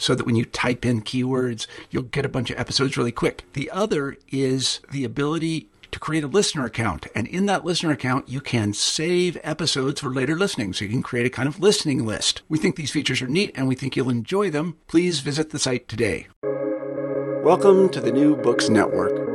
so that when you type in keywords, you'll get a bunch of episodes really quick. The other is the ability to create a listener account. And in that listener account, you can save episodes for later listening. So you can create a kind of listening list. We think these features are neat and we think you'll enjoy them. Please visit the site today. Welcome to the New Books Network.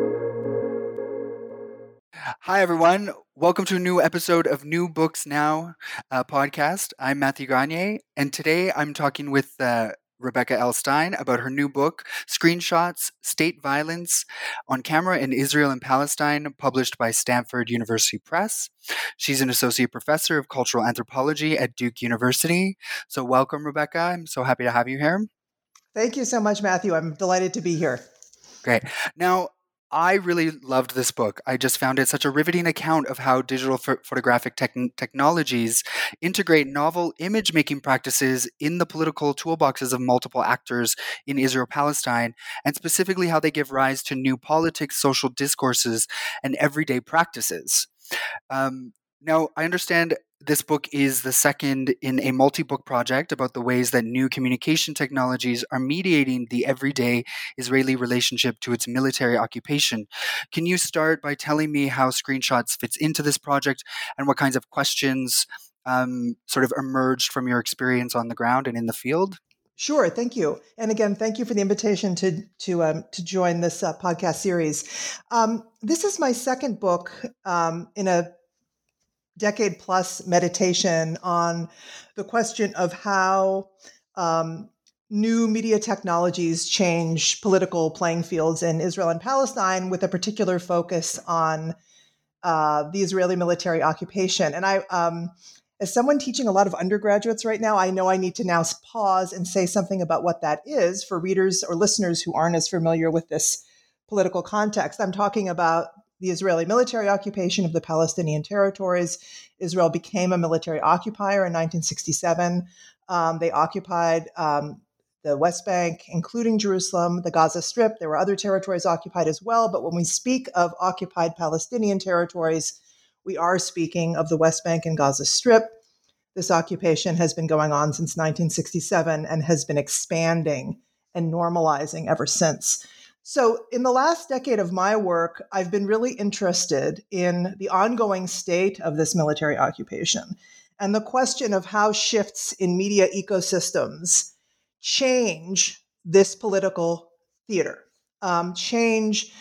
Hi, everyone. Welcome to a new episode of New Books Now uh, podcast. I'm Matthew Gagne, and today I'm talking with uh, Rebecca L. Stein about her new book, Screenshots State Violence on Camera in Israel and Palestine, published by Stanford University Press. She's an associate professor of cultural anthropology at Duke University. So, welcome, Rebecca. I'm so happy to have you here. Thank you so much, Matthew. I'm delighted to be here. Great. Now, I really loved this book. I just found it such a riveting account of how digital ph- photographic tech- technologies integrate novel image making practices in the political toolboxes of multiple actors in Israel Palestine, and specifically how they give rise to new politics, social discourses, and everyday practices. Um, now, I understand this book is the second in a multi book project about the ways that new communication technologies are mediating the everyday Israeli relationship to its military occupation. Can you start by telling me how Screenshots fits into this project and what kinds of questions um, sort of emerged from your experience on the ground and in the field? Sure, thank you. And again, thank you for the invitation to to um, to join this uh, podcast series. Um, this is my second book um, in a decade plus meditation on the question of how um, new media technologies change political playing fields in Israel and Palestine, with a particular focus on uh, the Israeli military occupation. And I, um, as someone teaching a lot of undergraduates right now, I know I need to now pause and say something about what that is for readers or listeners who aren't as familiar with this political context. I'm talking about the Israeli military occupation of the Palestinian territories. Israel became a military occupier in 1967. Um, they occupied um, the West Bank, including Jerusalem, the Gaza Strip. There were other territories occupied as well. But when we speak of occupied Palestinian territories, we are speaking of the West Bank and Gaza Strip. This occupation has been going on since 1967 and has been expanding and normalizing ever since. So, in the last decade of my work, I've been really interested in the ongoing state of this military occupation and the question of how shifts in media ecosystems change this political theater, um, change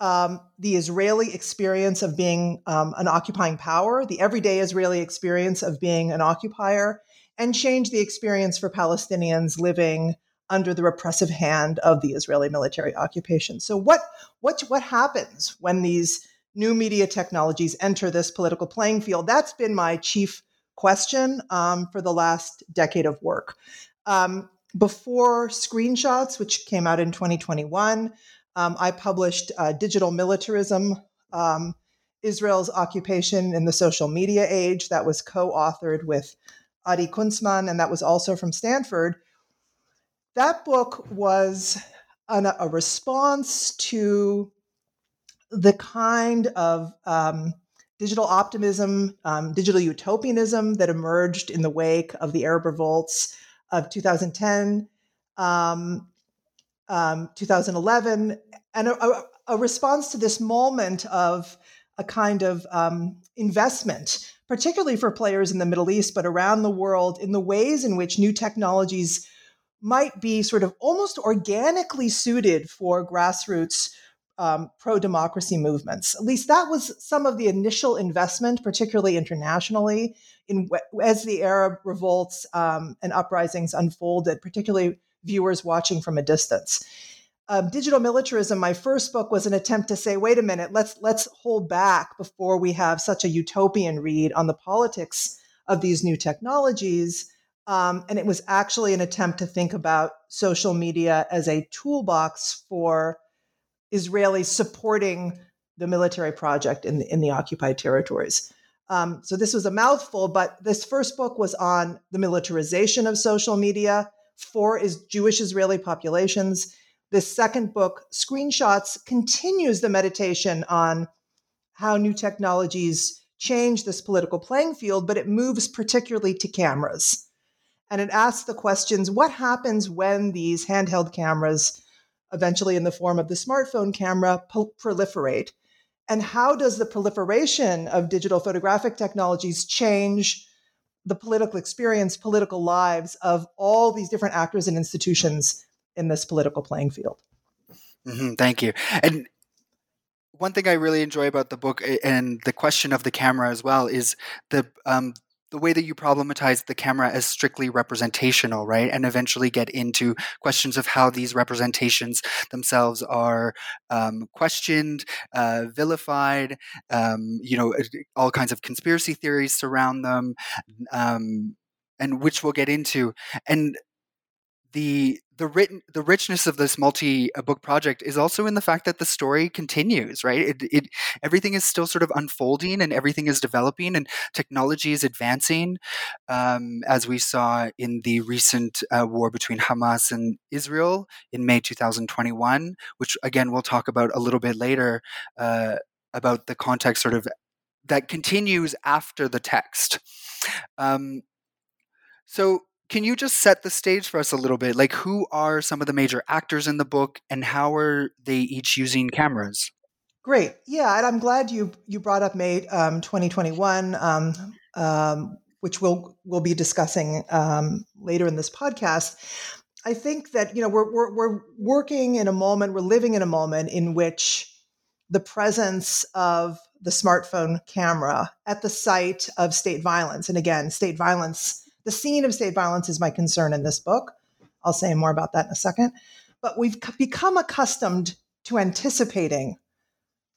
um, the Israeli experience of being um, an occupying power, the everyday Israeli experience of being an occupier, and change the experience for Palestinians living under the repressive hand of the Israeli military occupation. So what what what happens when these new media technologies enter this political playing field? That's been my chief question um, for the last decade of work. Um, before Screenshots, which came out in 2021, um, I published uh, Digital Militarism. Um, Israel's occupation in the social media age that was co-authored with Adi Kuntsman, and that was also from Stanford that book was an, a response to the kind of um, digital optimism, um, digital utopianism that emerged in the wake of the Arab revolts of 2010. Um, um, 2011, and a, a, response to this moment of a kind of um, investment, particularly for players in the Middle East, but around the world, in the ways in which new technologies might be sort of almost organically suited for grassroots um, pro democracy movements. At least that was some of the initial investment, particularly internationally, in as the Arab revolts um, and uprisings unfolded, particularly viewers watching from a distance. Um, digital militarism my first book was an attempt to say wait a minute let's let's hold back before we have such a utopian read on the politics of these new technologies um, and it was actually an attempt to think about social media as a toolbox for Israelis supporting the military project in the, in the occupied territories. Um, so this was a mouthful, but this first book was on the militarization of social media for is Jewish Israeli populations. This second book, Screenshots, continues the meditation on how new technologies change this political playing field, but it moves particularly to cameras. And it asks the questions what happens when these handheld cameras eventually in the form of the smartphone camera, po- proliferate? And how does the proliferation of digital photographic technologies change the political experience, political lives of all these different actors and institutions in this political playing field? Mm-hmm, thank you. And one thing I really enjoy about the book and the question of the camera as well is the um, the way that you problematize the camera as strictly representational, right? And eventually get into questions of how these representations themselves are um, questioned, uh, vilified, um, you know, all kinds of conspiracy theories surround them, um, and which we'll get into. And the the written the richness of this multi uh, book project is also in the fact that the story continues right? It, it everything is still sort of unfolding and everything is developing and technology is advancing um, as we saw in the recent uh, war between hamas and israel in may 2021 which again we'll talk about a little bit later uh, about the context sort of that continues after the text. Um, so can you just set the stage for us a little bit? Like, who are some of the major actors in the book, and how are they each using cameras? Great, yeah, and I'm glad you you brought up May um, 2021, um, um, which we'll we'll be discussing um, later in this podcast. I think that you know we're, we're we're working in a moment, we're living in a moment in which the presence of the smartphone camera at the site of state violence, and again, state violence the scene of state violence is my concern in this book. I'll say more about that in a second. But we've become accustomed to anticipating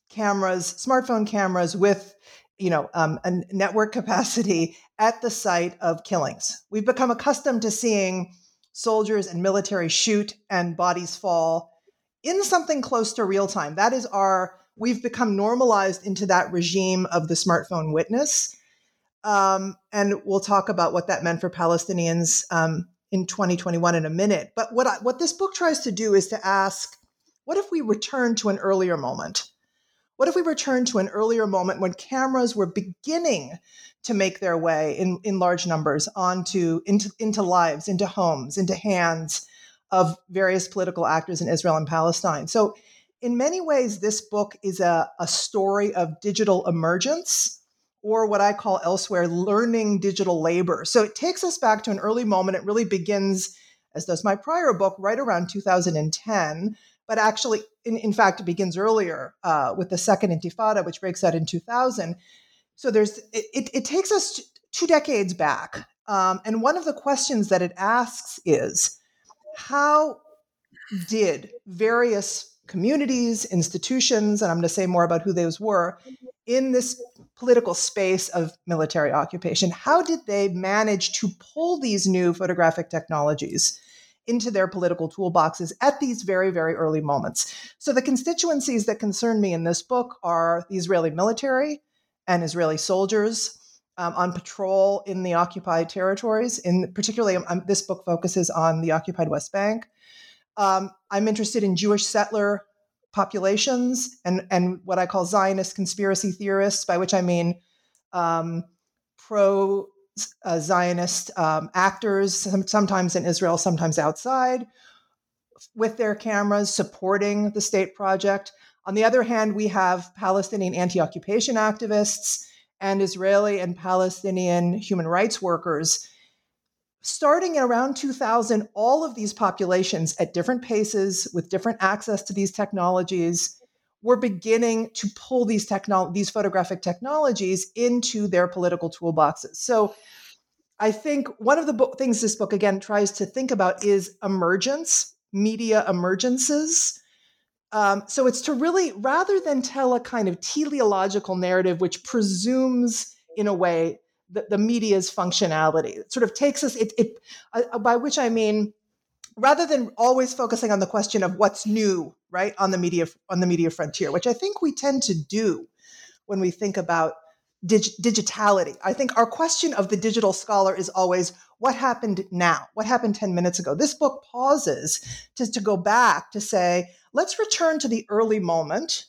cameras, smartphone cameras with you know um, a network capacity at the site of killings. We've become accustomed to seeing soldiers and military shoot and bodies fall in something close to real time. That is our we've become normalized into that regime of the smartphone witness. Um, and we'll talk about what that meant for Palestinians um, in 2021 in a minute. But what I, what this book tries to do is to ask, what if we return to an earlier moment? What if we return to an earlier moment when cameras were beginning to make their way in, in large numbers onto into, into lives, into homes, into hands of various political actors in Israel and Palestine? So, in many ways, this book is a, a story of digital emergence or what I call elsewhere learning digital labor. So it takes us back to an early moment. It really begins, as does my prior book, right around 2010. But actually, in, in fact, it begins earlier uh, with the second Intifada, which breaks out in 2000. So there's it, it, it takes us two decades back. Um, and one of the questions that it asks is how did various communities, institutions, and I'm going to say more about who those were, in this political space of military occupation. How did they manage to pull these new photographic technologies into their political toolboxes at these very, very early moments? So, the constituencies that concern me in this book are the Israeli military and Israeli soldiers. Um, on patrol in the occupied territories. In particularly, um, this book focuses on the occupied West Bank. Um, I'm interested in Jewish settler populations and, and what I call Zionist conspiracy theorists, by which I mean um, pro uh, Zionist um, actors, sometimes in Israel, sometimes outside, with their cameras supporting the state project. On the other hand, we have Palestinian anti occupation activists and Israeli and Palestinian human rights workers. Starting in around 2000, all of these populations at different paces with different access to these technologies were beginning to pull these technol- these photographic technologies into their political toolboxes. So I think one of the bo- things this book again tries to think about is emergence, media emergences. Um, so it's to really, rather than tell a kind of teleological narrative, which presumes, in a way, the, the media's functionality, it sort of takes us, it, it uh, by which I mean, rather than always focusing on the question of what's new, right, on the media on the media frontier, which I think we tend to do when we think about dig- digitality. I think our question of the digital scholar is always what happened now? What happened 10 minutes ago? This book pauses to, to go back to say, let's return to the early moment,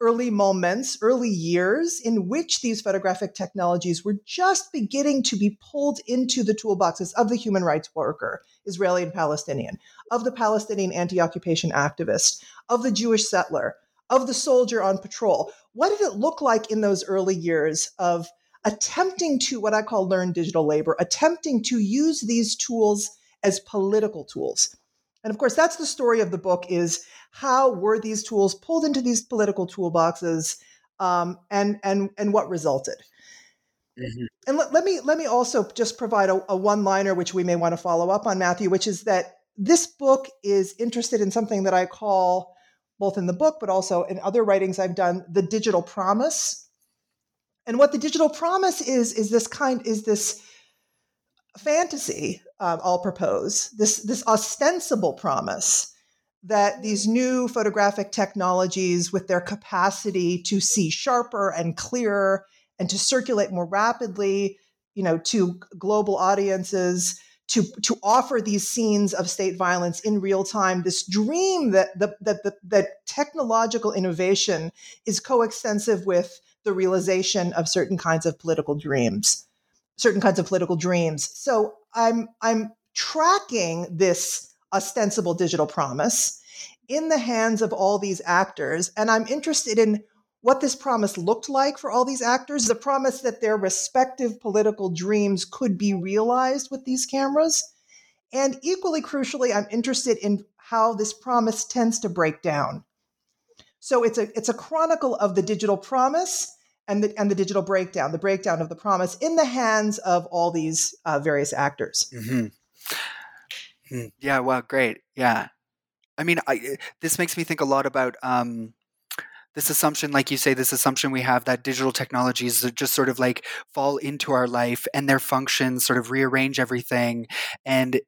early moments, early years in which these photographic technologies were just beginning to be pulled into the toolboxes of the human rights worker, Israeli and Palestinian, of the Palestinian anti occupation activist, of the Jewish settler, of the soldier on patrol. What did it look like in those early years of attempting to what I call learn digital labor, attempting to use these tools as political tools? And of course, that's the story of the book is how were these tools pulled into these political toolboxes um, and, and, and what resulted? Mm-hmm. And let, let, me let me also just provide a, a one-liner which we may want to follow up on, Matthew, which is that this book is interested in something that I call both in the book, but also in other writings I've done, the digital promise. And what the digital promise is, is this kind, is this fantasy um, I'll propose, this, this ostensible promise that these new photographic technologies, with their capacity to see sharper and clearer and to circulate more rapidly, you know, to global audiences, to to offer these scenes of state violence in real time this dream that the, that the, that technological innovation is coextensive with the realization of certain kinds of political dreams certain kinds of political dreams so i'm i'm tracking this ostensible digital promise in the hands of all these actors and i'm interested in what this promise looked like for all these actors, the promise that their respective political dreams could be realized with these cameras. And equally crucially, I'm interested in how this promise tends to break down. So it's a it's a chronicle of the digital promise and the and the digital breakdown, the breakdown of the promise in the hands of all these uh, various actors. Mm-hmm. Hmm. Yeah. Well, great. Yeah. I mean, I, this makes me think a lot about um, this assumption like you say this assumption we have that digital technologies just sort of like fall into our life and their functions sort of rearrange everything and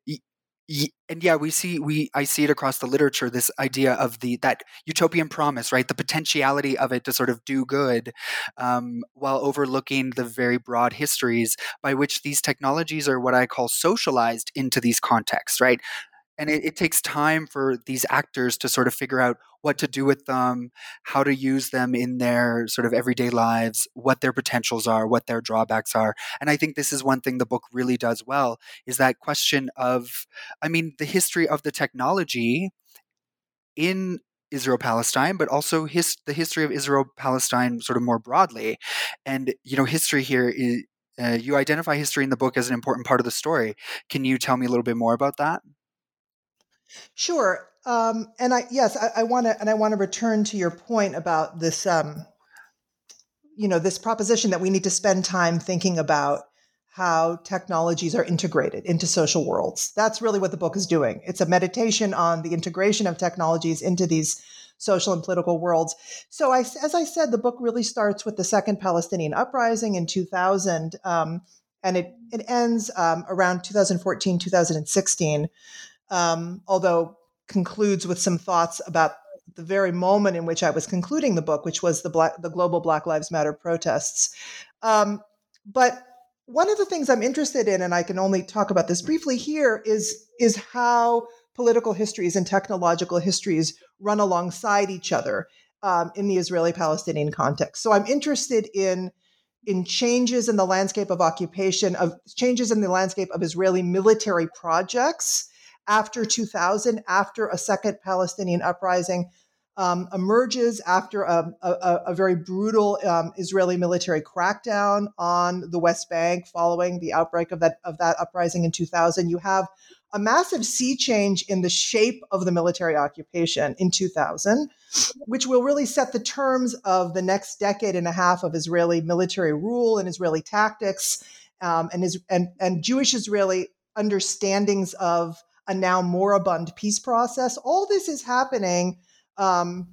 and yeah we see we i see it across the literature this idea of the that utopian promise right? The potentiality of it to sort of do good um, while overlooking the very broad histories by which these technologies are what i call socialized into these contexts right and it, it, takes time for these actors to sort of figure out what to do with them how to use them in their sort of everyday lives what their potentials are what their drawbacks are and i think this is one thing the book really does well is that question of i mean the history of the technology in Israel Palestine, but also his, the history of Israel Palestine sort of more broadly. And, you know, history here is, uh, you identify history in the book as an important part of the story. Can you tell me a little bit more about that? Sure. Um, and I yes, I, I want to and I want to return to your point about this. Um, you know, this proposition that we need to spend time thinking about how technologies are integrated into social worlds. That's really what the book is doing. It's a meditation on the integration of technologies into these social and political worlds. So, I, as I said, the book really starts with the Second Palestinian Uprising in 2000, um, and it, it ends um, around 2014, 2016 um, although concludes with some thoughts about the very moment in which I was concluding the book, which was the black, the global Black Lives Matter protests. Um, but one of the things I'm interested in, and I can only talk about this briefly here, is is how political histories and technological histories run alongside each other um, in the Israeli-Palestinian context. So I'm interested in in changes in the landscape of occupation, of changes in the landscape of Israeli military projects after 2000, after a second Palestinian uprising um, emerges after a, a, a very brutal um, Israeli military crackdown on the West Bank following the outbreak of that of that uprising in 2000. You have a massive sea change in the shape of the military occupation in 2000, which will really set the terms of the next decade and a half of Israeli military rule and Israeli tactics, um, and, is, and and Jewish Israeli understandings of a now moribund peace process. All this is happening um,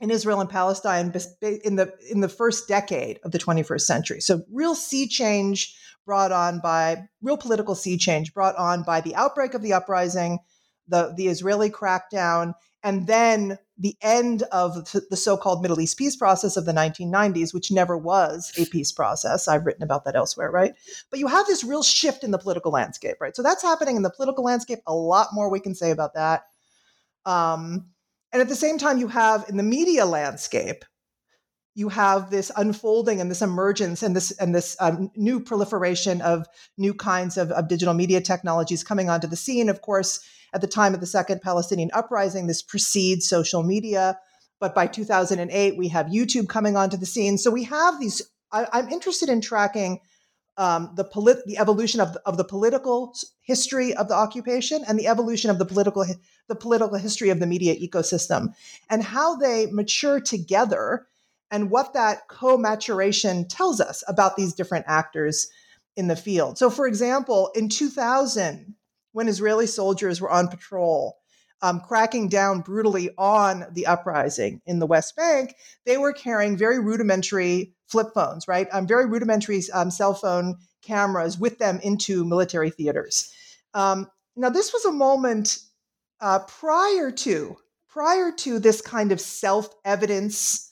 in Israel and Palestine in the in the first decade of the 21st century. So real sea change brought on by real political sea change brought on by the outbreak of the uprising, the the Israeli crackdown, and then the end of the so-called Middle East peace process of the 1990s, which never was a peace process. I've written about that elsewhere, right? But you have this real shift in the political landscape, right? So that's happening in the political landscape. A lot more we can say about that. Um, and at the same time, you have in the media landscape, you have this unfolding and this emergence and this and this um, new proliferation of new kinds of, of digital media technologies coming onto the scene. Of course, at the time of the second Palestinian uprising, this precedes social media. But by 2008, we have YouTube coming onto the scene. So we have these. I, I'm interested in tracking um, the, polit- the evolution of the, of the political history of the occupation and the evolution of the political the political history of the media ecosystem and how they mature together and what that co-maturation tells us about these different actors in the field. So for example, in 2000 when Israeli soldiers were on patrol um, cracking down brutally on the uprising in the West Bank, they were carrying very rudimentary flip phones, right? Um, very rudimentary um, cell phone cameras with them into military theaters. Um, now, this was a moment uh, prior to prior to this kind of self evidence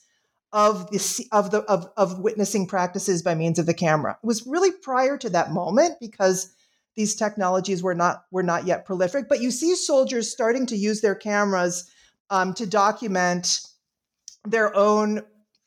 of the of the of, of witnessing practices by means of the camera. It was really prior to that moment because these technologies were not were not yet prolific. But you see soldiers starting to use their cameras um, to document their own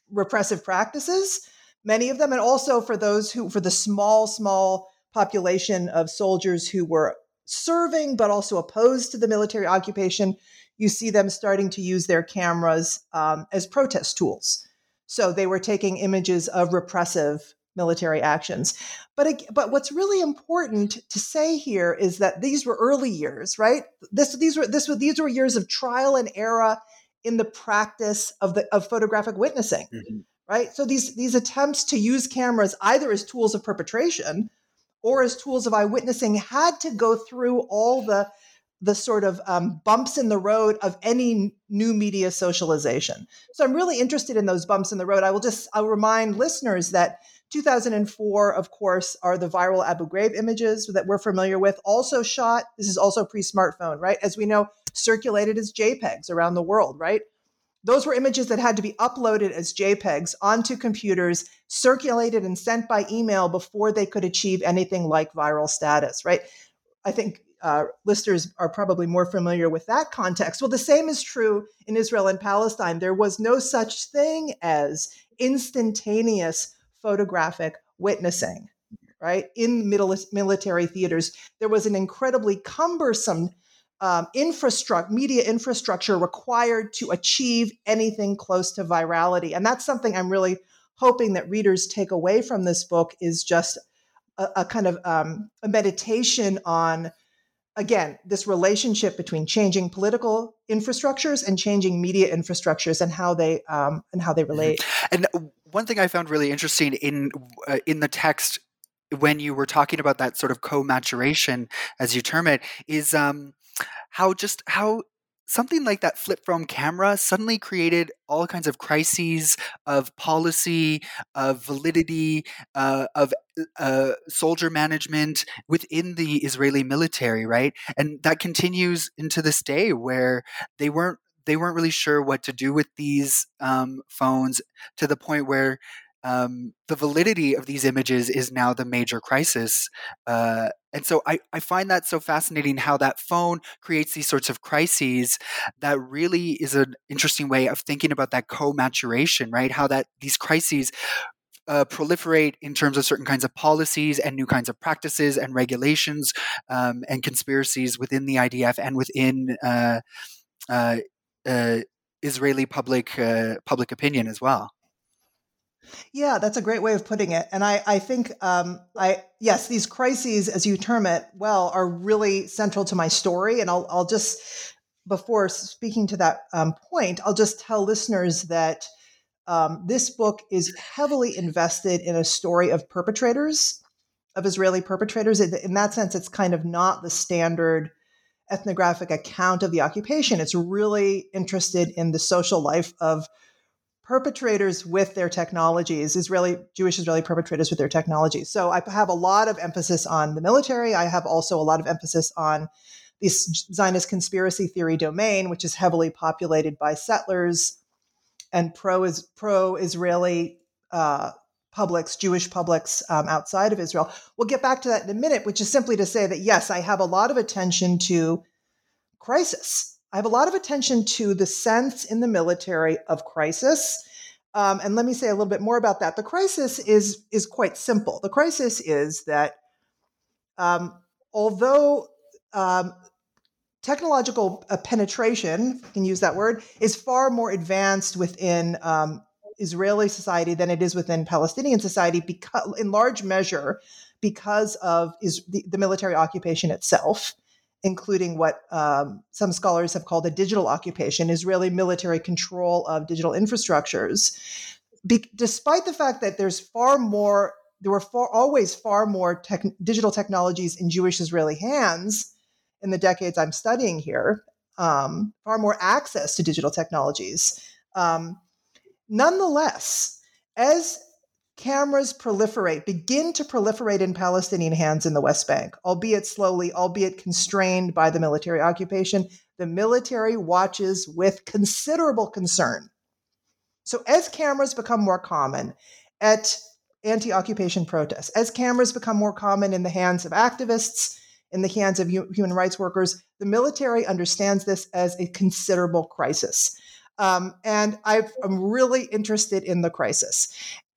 repressive practices, many of them, and also for those who, for the small, small population of soldiers who were serving but also opposed to the military occupation, you see them starting to use their cameras um, as protest tools. So they were taking images of repressive military actions. But but what's really important to say here is that these were early years, right? This these were this were these were years of trial and error in the practice of the of photographic witnessing mm-hmm. right so these these attempts to use cameras either as tools of perpetration or as tools of eyewitnessing had to go through all the the sort of um, bumps in the road of any new media socialization so i'm really interested in those bumps in the road i will just i'll remind listeners that 2004 of course are the viral abu ghraib images that we're familiar with also shot this is also pre-smartphone right as we know circulated as JPEGs around the world, right? Those were images that had to be uploaded as JPEGs onto computers, circulated and sent by email before they could achieve anything like viral status, right? I think uh, listeners are probably more familiar with that context. Well, the same is true in Israel and Palestine. There was no such thing as instantaneous photographic witnessing, right? In middle military theaters, there was an incredibly cumbersome um, infrastructure, media infrastructure required to achieve anything close to virality. And that's something I'm really hoping that readers take away from this book is just a, a kind of um, a meditation on, again, this relationship between changing political infrastructures and changing media infrastructures and how they um, and how they mm-hmm. relate. And one thing I found really interesting in uh, in the text when you were talking about that sort of co-maturation, as you term it, is um, how just how something like that flip phone camera suddenly created all kinds of crises of policy, of validity, uh, of uh, soldier management within the Israeli military, right? And that continues into this day, where they weren't they weren't really sure what to do with these um, phones to the point where um, the validity of these images is now the major crisis. Uh, and so I, I find that so fascinating how that phone creates these sorts of crises that really is an interesting way of thinking about that co-maturation, right? How that these crises uh, proliferate in terms of certain kinds of policies and new kinds of practices and regulations um, and conspiracies within the IDF and within uh, uh, uh, Israeli public uh, public opinion as well. Yeah, that's a great way of putting it. And I, I think, um, I yes, these crises, as you term it, well, are really central to my story. And I'll, I'll just before speaking to that um, point, I'll just tell listeners that um, this book is heavily invested in a story of perpetrators, of Israeli perpetrators. In that sense, it's kind of not the standard ethnographic account of the occupation. It's really interested in the social life of perpetrators with their technologies, Israeli Jewish Israeli perpetrators with their technologies. So I have a lot of emphasis on the military. I have also a lot of emphasis on this Zionist conspiracy theory domain, which is heavily populated by settlers and pro Israeli uh, publics, Jewish publics um, outside of Israel. We'll get back to that in a minute, which is simply to say that yes, I have a lot of attention to crisis I have a lot of attention to the sense in the military of crisis. Um, and let me say a little bit more about that. The crisis is is quite simple. The crisis is that um, although um, technological uh, penetration, can use that word, is far more advanced within um, Israeli society than it is within Palestinian society, because in large measure because of is the, the military occupation itself including what um, some scholars have called a digital occupation, Israeli military control of digital infrastructures. Be- despite the fact that there's far more, there were far, always far more tech- digital technologies in Jewish Israeli hands in the decades I'm studying here, um, far more access to digital technologies. Um, nonetheless, as cameras proliferate, begin to proliferate in Palestinian hands in the West Bank, albeit slowly, albeit constrained by the military occupation. The military watches with considerable concern. So, as cameras become more common at anti occupation protests, as cameras become more common in the hands of activists, in the hands of human rights workers, the military understands this as a considerable crisis. Um, and i am really interested in the crisis.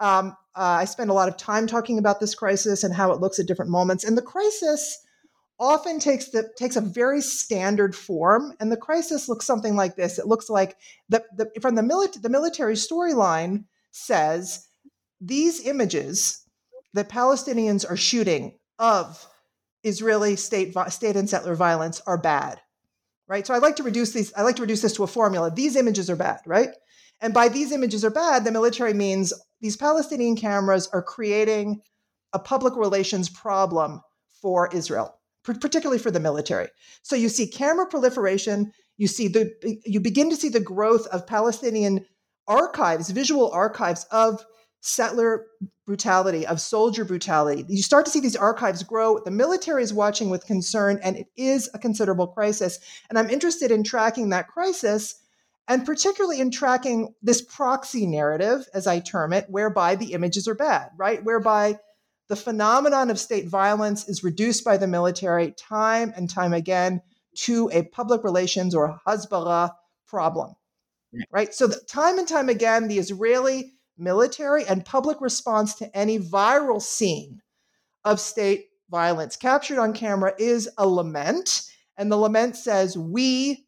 Um, uh, I spend a lot of time talking about this crisis and how it looks at different moments. And the crisis often takes the takes a very standard form. And the crisis looks something like this. It looks like the, the from the military the military storyline says these images that Palestinians are shooting of Israeli state state and settler violence are bad. Right. So I like to reduce these, I like to reduce this to a formula. These images are bad, right? And by these images are bad, the military means these Palestinian cameras are creating a public relations problem for Israel, particularly for the military. So you see camera proliferation, you see the you begin to see the growth of Palestinian archives, visual archives of settler brutality, of soldier brutality. You start to see these archives grow. The military is watching with concern, and it is a considerable crisis. And I'm interested in tracking that crisis and particularly in tracking this proxy narrative, as I term it, whereby the images are bad, right? Whereby the phenomenon of state violence is reduced by the military time and time again to a public relations or Hasbara problem, right? So, time and time again, the Israeli military and public response to any viral scene of state violence captured on camera is a lament. And the lament says, We,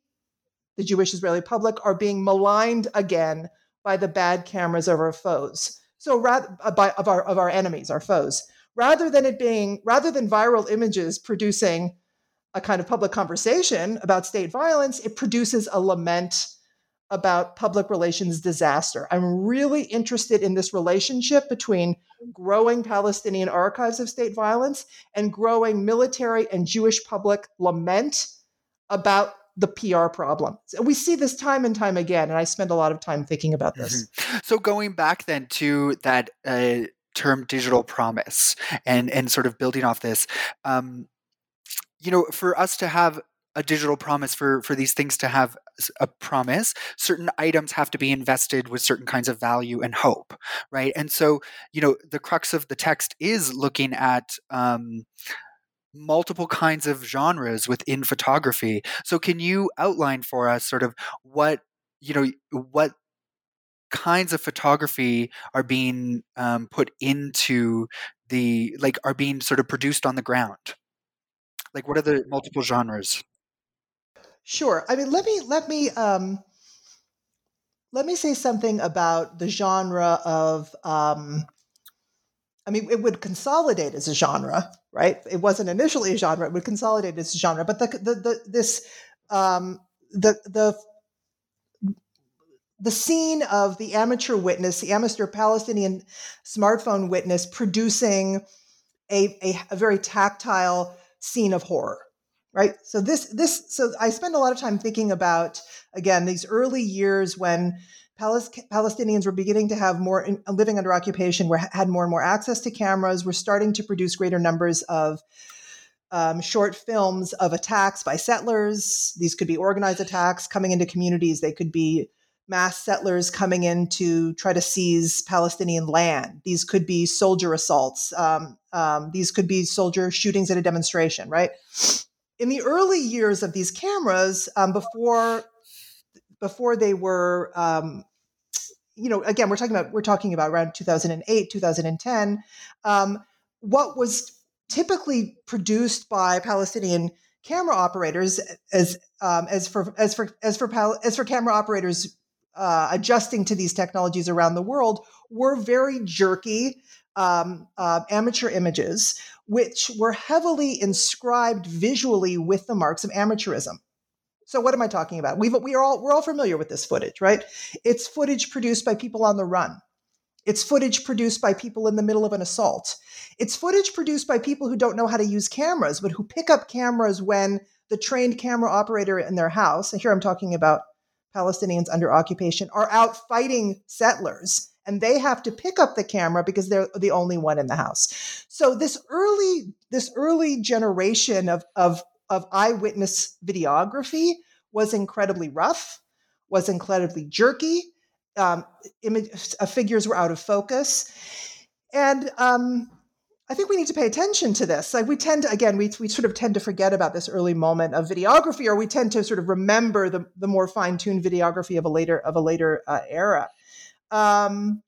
the Jewish Israeli public are being maligned again by the bad cameras of our foes. So rather uh, by, of our of our enemies, our foes. Rather than it being rather than viral images producing a kind of public conversation about state violence, it produces a lament about public relations disaster. I'm really interested in this relationship between growing Palestinian archives of state violence and growing military and Jewish public lament about the PR problem. So we see this time and time again, and I spend a lot of time thinking about this. Mm-hmm. So going back then to that uh, term digital promise and and sort of building off this, um, you know, for us to have a digital promise for for these things to have a promise certain items have to be invested with certain kinds of value and hope right and so you know the crux of the text is looking at um, multiple kinds of genres within photography. So can you outline for us sort of what, you know, what kinds of photography are being um, put into the like are being sort of produced on the ground? Like, what are the multiple genres? Sure. I mean, let me let me um, let me say something about the genre of. Um, I mean, it would consolidate as a genre, right? It wasn't initially a genre; it would consolidate as a genre. But the the, the this um, the the the scene of the amateur witness, the amateur Palestinian smartphone witness, producing a, a, a very tactile scene of horror right so this this so i spend a lot of time thinking about again these early years when palestinians were beginning to have more living under occupation were had more and more access to cameras were starting to produce greater numbers of um, short films of attacks by settlers these could be organized attacks coming into communities they could be mass settlers coming in to try to seize Palestinian land. These could be soldier assaults. Um, um, these could be soldier shootings at a demonstration, right? In the early years of these cameras, um, before before they were, um, you know, again, we're talking about we're talking about around 2008, 2010. Um, what was typically produced by Palestinian camera operators, as um, as for as for as for as for camera operators uh, adjusting to these technologies around the world, were very jerky um, uh, amateur images which were heavily inscribed visually with the marks of amateurism. So what am I talking about? We've, we are all we're all familiar with this footage, right? It's footage produced by people on the run. It's footage produced by people in the middle of an assault. It's footage produced by people who don't know how to use cameras, but who pick up cameras when the trained camera operator in their house, and here I'm talking about Palestinians under occupation, are out fighting settlers and they have to pick up the camera because they're the only one in the house. So this early this early generation of of of eyewitness videography was incredibly rough, was incredibly jerky. Um, image, uh, figures were out of focus, and um, I think we need to pay attention to this. Like we tend to, again, we, we sort of tend to forget about this early moment of videography, or we tend to sort of remember the, the more fine tuned videography of a later of a later uh, era. Um,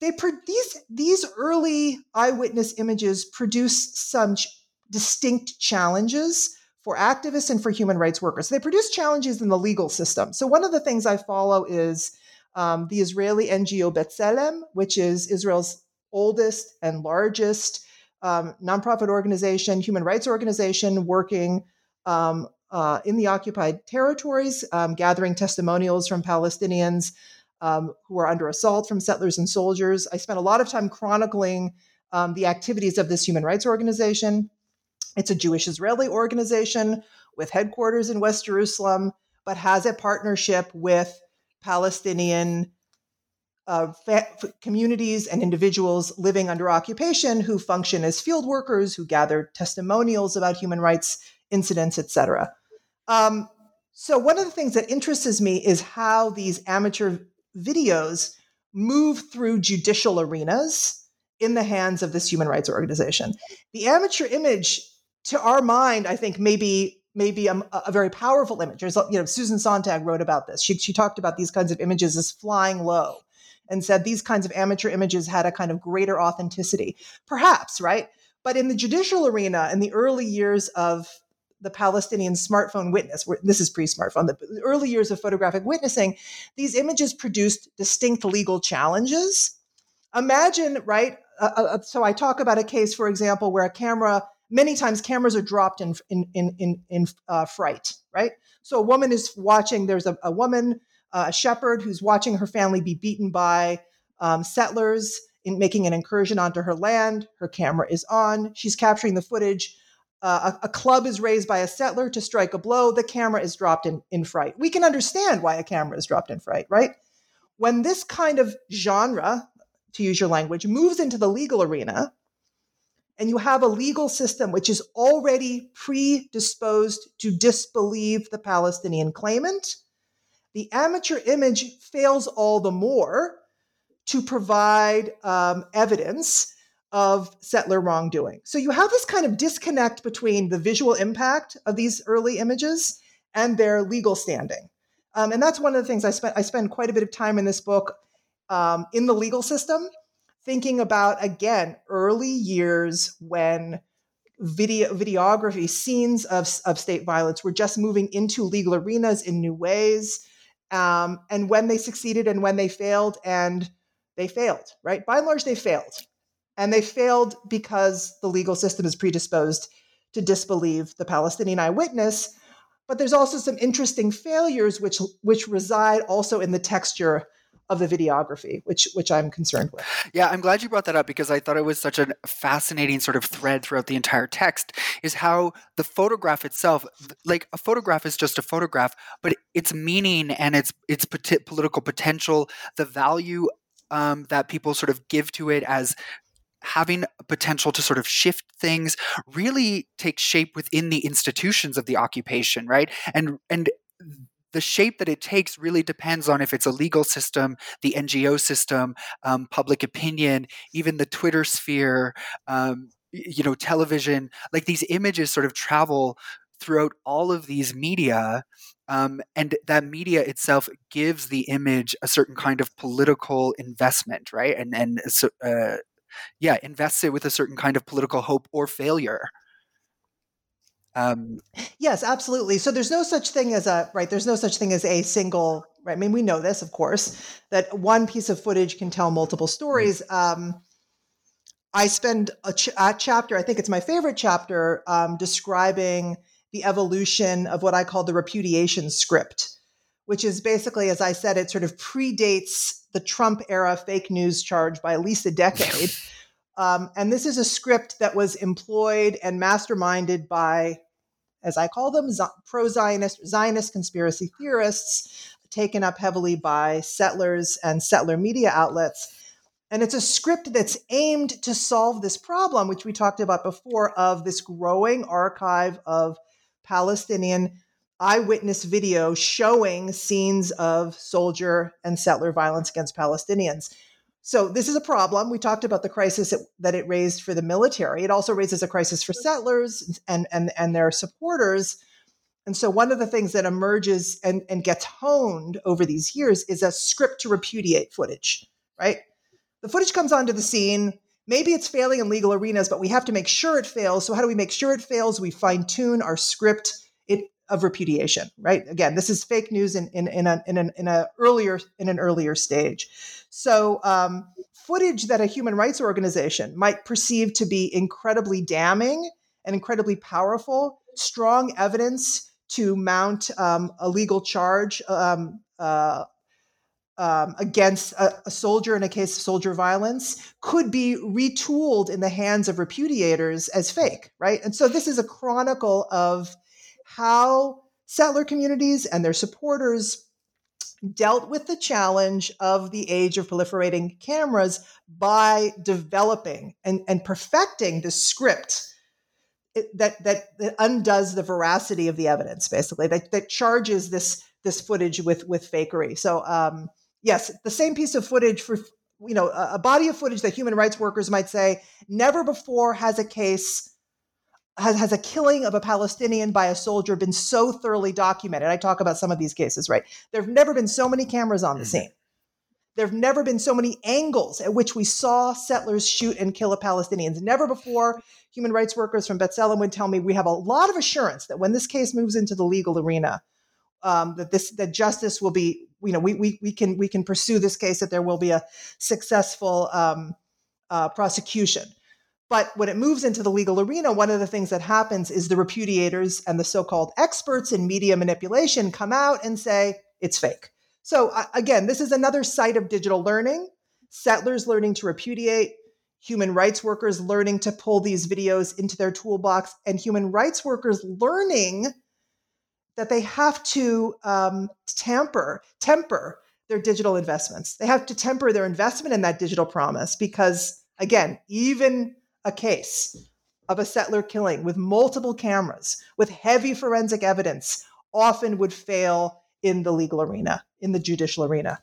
they pro- these these early eyewitness images produce some ch- distinct challenges for activists and for human rights workers. They produce challenges in the legal system. So one of the things I follow is um, the Israeli NGO B'Tselem, which is Israel's oldest and largest um, nonprofit organization, human rights organization, working um, uh, in the occupied territories, um, gathering testimonials from Palestinians um, who are under assault from settlers and soldiers. I spent a lot of time chronicling um, the activities of this human rights organization. It's a Jewish Israeli organization with headquarters in West Jerusalem, but has a partnership with Palestinian uh, fa- communities and individuals living under occupation who function as field workers, who gather testimonials about human rights incidents, etc. Um, so, one of the things that interests me is how these amateur videos move through judicial arenas in the hands of this human rights organization. The amateur image, to our mind, I think maybe maybe a, a very powerful image. There's, you know, Susan Sontag wrote about this. She, she talked about these kinds of images as flying low and said these kinds of amateur images had a kind of greater authenticity. Perhaps, right? But in the judicial arena, in the early years of the Palestinian smartphone witness, this is pre smartphone, the early years of photographic witnessing, these images produced distinct legal challenges. Imagine, right? Uh, uh, so I talk about a case, for example, where a camera, many times cameras are dropped in, in, in, in, in uh, fright, right? So a woman is watching, there's a, a woman, uh, a shepherd, who's watching her family be beaten by um, settlers in making an incursion onto her land. Her camera is on. She's capturing the footage uh, a, a, club is raised by a settler to strike a blow, the camera is dropped in, in fright. We can understand why a camera is dropped in fright, right? When this kind of genre, to use your language, moves into the legal arena, and you have a legal system which is already predisposed to disbelieve the Palestinian claimant, the amateur image fails all the more to provide um, evidence of settler wrongdoing. So you have this kind of disconnect between the visual impact of these early images and their legal standing. Um, and that's one of the things I spent I spend quite a bit of time in this book um, in the legal system, thinking about again early years when video videography scenes of, of state violence were just moving into legal arenas in new ways um, and when they succeeded and when they failed and they failed right by and large they failed and they failed because the legal system is predisposed to disbelieve the palestinian eyewitness but there's also some interesting failures which which reside also in the texture of the videography, which which I'm concerned with. Yeah, I'm glad you brought that up because I thought it was such a fascinating sort of thread throughout the entire text is how the photograph itself, like a photograph is just a photograph, but its meaning and its its political potential, the value um, that people sort of give to it as having potential to sort of shift things really take shape within the institutions of the occupation right and and the shape that it takes really depends on if it's a legal system, the NGO system, um, public opinion, even the Twitter sphere, um, you know, television. Like these images sort of travel throughout all of these media. Um, and that media itself gives the image a certain kind of political investment, right? And and uh, yeah, invests it with a certain kind of political hope or failure. Um, yes, absolutely. So there's no such thing as a right. There's no such thing as a single right. I mean, we know this, of course, that one piece of footage can tell multiple stories. Um, I spend a, ch- a, chapter. I think it's my favorite chapter um, describing the evolution of what I call the repudiation script, which is basically, as I said, it sort of predates the Trump era fake news charge by at least a decade. Um, and this is a script that was employed and masterminded by as I call them, pro Zionist, Zionist conspiracy theorists, taken up heavily by settlers and settler media outlets. And it's a script that's aimed to solve this problem, which we talked about before, of this growing archive of Palestinian eyewitness video showing scenes of soldier and settler violence against Palestinians. So this is a problem. We talked about the crisis that it raised for the military. It also raises a crisis for settlers and and and their supporters. And so one of the things that emerges and, and gets honed over these years is a script to repudiate footage, right? The footage comes onto the scene. Maybe it's failing in legal arenas, but we have to make sure it fails. So how do we make sure it fails? We fine tune our script it, of repudiation, right? Again, this is fake news in in in, a, in an in a earlier in an earlier stage. So, um, footage that a human rights organization might perceive to be incredibly damning and incredibly powerful, strong evidence to mount um, a legal charge um, uh, um, against a, a, soldier in a case of soldier violence could be retooled in the hands of repudiators as fake, right? And so this is a chronicle of how settler communities and their supporters dealt with the challenge of the age of proliferating cameras by developing and, and perfecting the script that, that, that undoes the veracity of the evidence, basically, that, that charges this this footage with with fakery. So um, yes, the same piece of footage for you know a, a body of footage that human rights workers might say never before has a case has, has a killing of a Palestinian by a soldier been so thoroughly documented? I talk about some of these cases, right? There have never been so many cameras on the mm-hmm. scene. There have never been so many angles at which we saw settlers shoot and kill a Palestinians. Never before, human rights workers from B'Tselem would tell me we have a lot of assurance that when this case moves into the legal arena, um, that this that justice will be, you know, we, we we can we can pursue this case that there will be a successful um, uh, prosecution. But when it moves into the legal arena, one of the things that happens is the repudiators and the so called experts in media manipulation come out and say it's fake. So, uh, again, this is another site of digital learning settlers learning to repudiate, human rights workers learning to pull these videos into their toolbox, and human rights workers learning that they have to um, tamper, temper their digital investments. They have to temper their investment in that digital promise because, again, even a case of a settler killing with multiple cameras, with heavy forensic evidence, often would fail in the legal arena, in the judicial arena.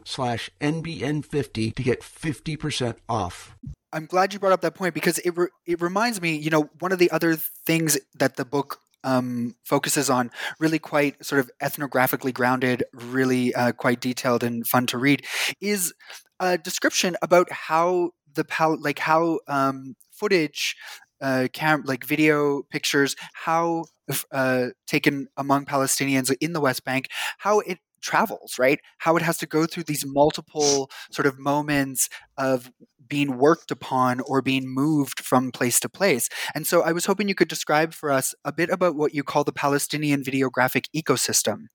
slash NBN50 to get 50% off. I'm glad you brought up that point because it re- it reminds me, you know, one of the other things that the book um, focuses on, really quite sort of ethnographically grounded, really uh, quite detailed and fun to read, is a description about how the pal- like how um, footage, uh, cam- like video pictures, how uh, taken among Palestinians in the West Bank, how it travels, right? How it has to go through these multiple sort of moments of being worked upon or being moved from place to place. And so I was hoping you could describe for us a bit about what you call the Palestinian videographic ecosystem.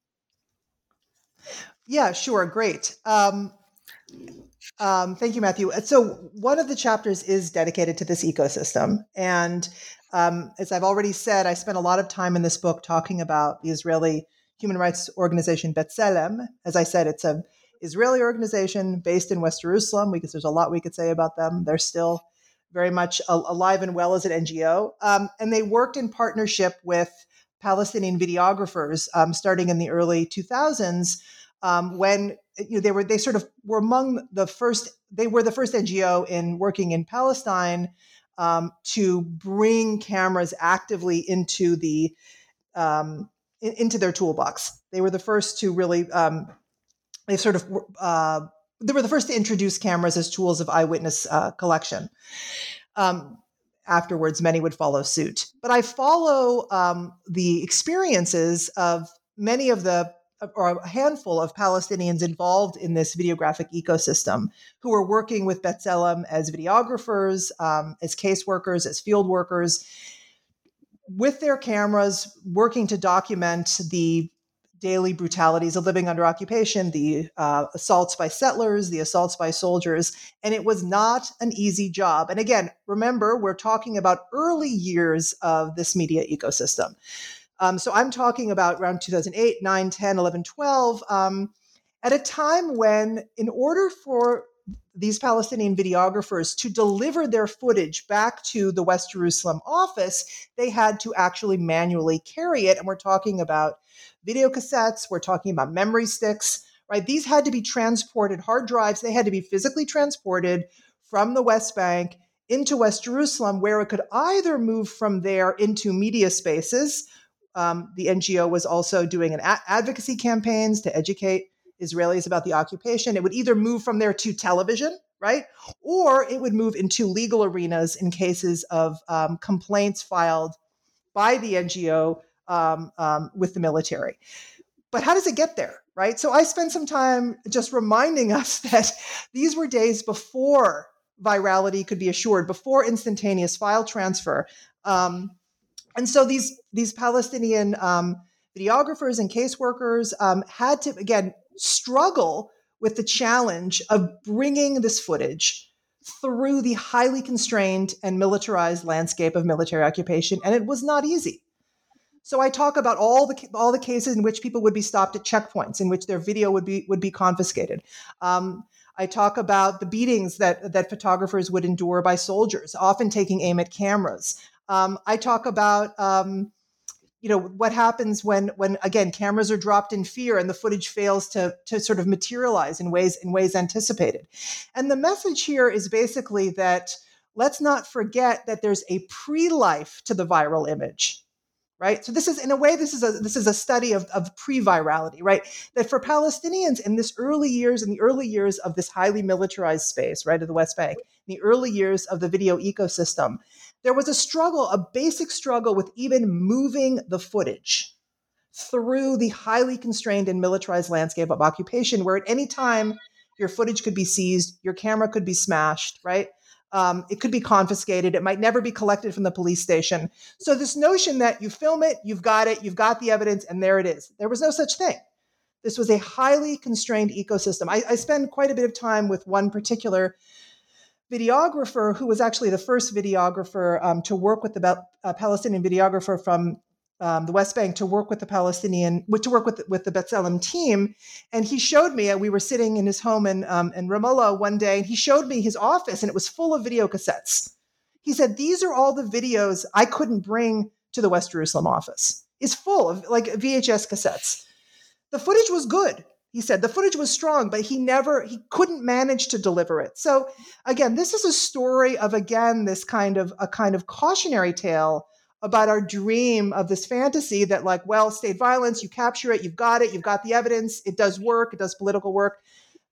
Yeah, sure. Great. Um, um, thank you, Matthew. So, one of the chapters is dedicated to this ecosystem. And um, as I've already said, I spent a lot of time in this book talking about the Israeli human rights organization B'Tselem. As I said, it's an Israeli organization based in West Jerusalem because there's a lot we could say about them. They're still very much alive and well as an NGO. Um, and they worked in partnership with Palestinian videographers um, starting in the early 2000s um, when you know, they were they sort of were among the first they were the first NGO in working in Palestine um, to bring cameras actively into the um, in, into their toolbox. They were the first to really, um, they sort of, uh, they were the first to introduce cameras as tools of eyewitness uh, collection. Um, afterwards, many would follow suit. But I follow um, the experiences of many of the or a handful of Palestinians involved in this videographic ecosystem who are working with B'Tselem as videographers, um, as caseworkers, as field workers, with their cameras working to document the daily brutalities of living under occupation, the uh, assaults by settlers, the assaults by soldiers. And it was not an easy job. And again, remember, we're talking about early years of this media ecosystem. Um, so I'm talking about around 2008, 9, 10, 11, 12, um, at a time when, in order for these Palestinian videographers to deliver their footage back to the West Jerusalem office, they had to actually manually carry it. And we're talking about video cassettes, we're talking about memory sticks, right? These had to be transported, hard drives, they had to be physically transported from the West Bank into West Jerusalem, where it could either move from there into media spaces. Um, the NGO was also doing an a- advocacy campaigns to educate Israelis about the occupation. It would either move from there to television, right? Or it would move into legal arenas in cases of um, complaints filed by the NGO um, um, with the military. But how does it get there, right? So I spent some time just reminding us that these were days before virality could be assured, before instantaneous file transfer. Um, and so these these Palestinian um, videographers and caseworkers um, had to again struggle with the challenge of bringing this footage through the highly constrained and militarized landscape of military occupation, and it was not easy. So I talk about all the all the cases in which people would be stopped at checkpoints, in which their video would be would be confiscated. Um, I talk about the beatings that that photographers would endure by soldiers, often taking aim at cameras. Um, I talk about um, you know what happens when when again cameras are dropped in fear and the footage fails to to sort of materialize in ways in ways anticipated and the message here is basically that let's not forget that there's a pre-life to the viral image right? So this is in a way this is a this is a study of, of pre-virality, right? That for Palestinians in this early years, in the early years of this highly militarized space, right, of the West Bank, in the early years of the video ecosystem, there was a struggle, a basic struggle with even moving the footage through the highly constrained and militarized landscape of occupation, where at any time your footage could be seized, your camera could be smashed, right? Um, it could be confiscated. It might never be collected from the police station. So, this notion that you film it, you've got it, you've got the evidence, and there it is. There was no such thing. This was a highly constrained ecosystem. I, I spend quite a bit of time with one particular videographer who was actually the first videographer um, to work with the uh, Palestinian videographer from um, the West Bank to work with the Palestinian, to work with with the B'Tselem team, and he showed me. Uh, we were sitting in his home in um, in Ramallah one day, and he showed me his office, and it was full of video cassettes. He said, "These are all the videos I couldn't bring to the West Jerusalem office. It's full of like VHS cassettes. The footage was good." He said the footage was strong, but he never, he couldn't manage to deliver it. So again, this is a story of again this kind of a kind of cautionary tale about our dream of this fantasy that like well state violence you capture it you've got it you've got the evidence it does work it does political work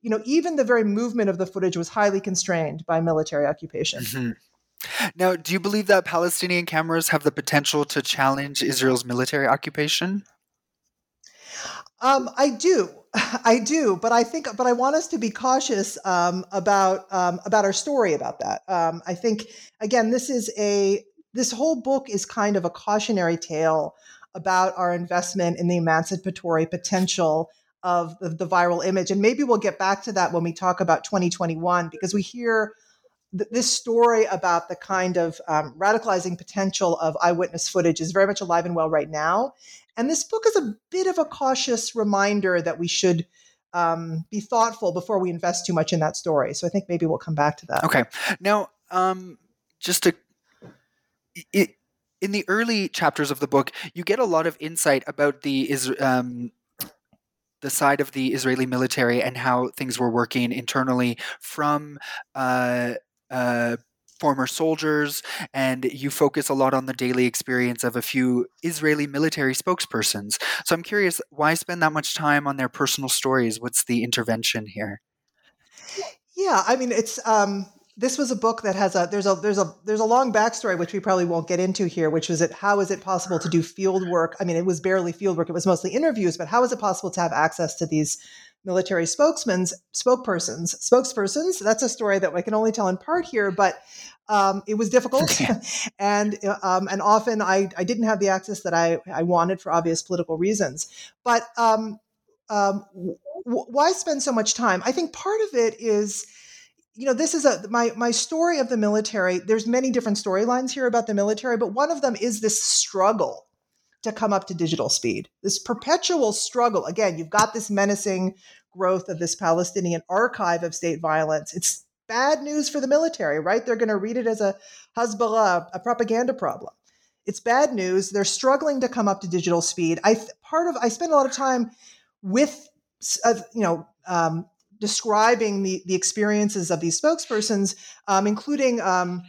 you know even the very movement of the footage was highly constrained by military occupation mm-hmm. now do you believe that palestinian cameras have the potential to challenge israel's military occupation um, I do, I do, but I think, but I want us to be cautious um, about um, about our story about that. Um, I think again, this is a this whole book is kind of a cautionary tale about our investment in the emancipatory potential of the, the, viral image. And maybe we'll get back to that when we talk about 2021, because we hear th- this story about the kind of um, radicalizing potential of eyewitness footage is very much alive and well right now. And this book is a bit of a cautious reminder that we should um, be thoughtful before we invest too much in that story. So I think maybe we'll come back to that. Okay. Now, um, just to it, in the early chapters of the book, you get a lot of insight about the um, the side of the Israeli military and how things were working internally from uh, uh, former soldiers, and you focus a lot on the daily experience of a few Israeli military spokespersons. So I'm curious, why spend that much time on their personal stories? What's the intervention here? Yeah, I mean, it's um, this was a book that has a there's a there's a there's a long backstory which we probably won't get into here which was it how is it possible to do field work i mean it was barely field work it was mostly interviews but how is it possible to have access to these military spokesmen spokespersons spokespersons. That's a story that i can only tell in part here but um, it was difficult. And um, and often I, I didn't have the access that I, I wanted for obvious political reasons. But um, um w- why spend so much time? I think part of it is you know this is a my my story of the military there's many different storylines here about the military but one of them is this struggle to come up to digital speed. This perpetual struggle again you've got this menacing growth of this palestinian archive of state violence. It's bad news for the military right? They're going to read it as a hasbara a propaganda problem. It's bad news. They're struggling to come up to digital speed. I part of i spend a lot of time with uh, you know um, describing the, the experiences of these spokespersons, um, including um,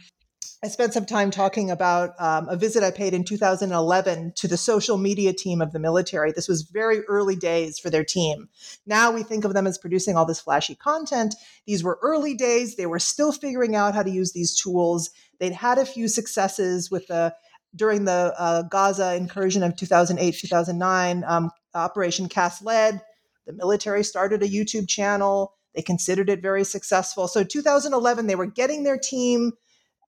I spent some time talking about um, a visit I paid in 2011 to the social media team of the military. This was very early days for their team. Now we think of them as producing all this flashy content. These were early days. They were still figuring out how to use these tools. They'd had a few successes with the during the uh, Gaza incursion of 2008 2009 um, Operation Cast Lead. The military started a YouTube channel. They considered it very successful. So 2011, they were getting their team,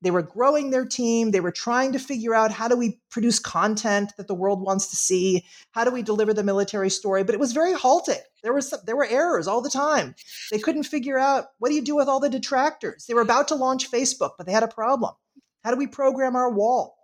they were growing their team, they were trying to figure out how do we produce content that the world wants to see? How do we deliver the military story? But it was very halting. There was some, there were errors all the time. They couldn't figure out what do you do with all the detractors? They were about to launch Facebook, but they had a problem. How do we program our wall?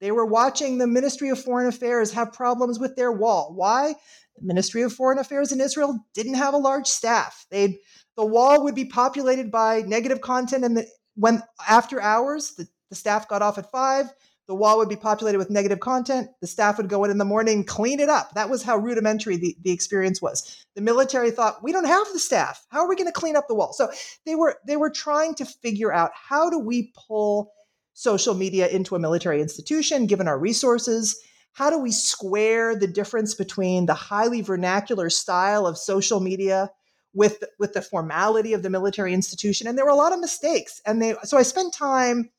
They were watching the Ministry of Foreign Affairs have problems with their wall. Why? The Ministry of Foreign Affairs in Israel didn't have a large staff. They'd the wall would be populated by negative content and the, when after hours the, the staff got off at five the wall would be populated with negative content the staff would go in in the morning clean it up. That was how rudimentary the, the experience was. The military thought we don't have the staff. How are we going to clean up the wall? So they were they were trying to figure out how do we pull social media into a military institution given our resources? How do we square the difference between the highly vernacular style of social media with with the formality of the military institution? And there were a lot of mistakes, and they so I spent time.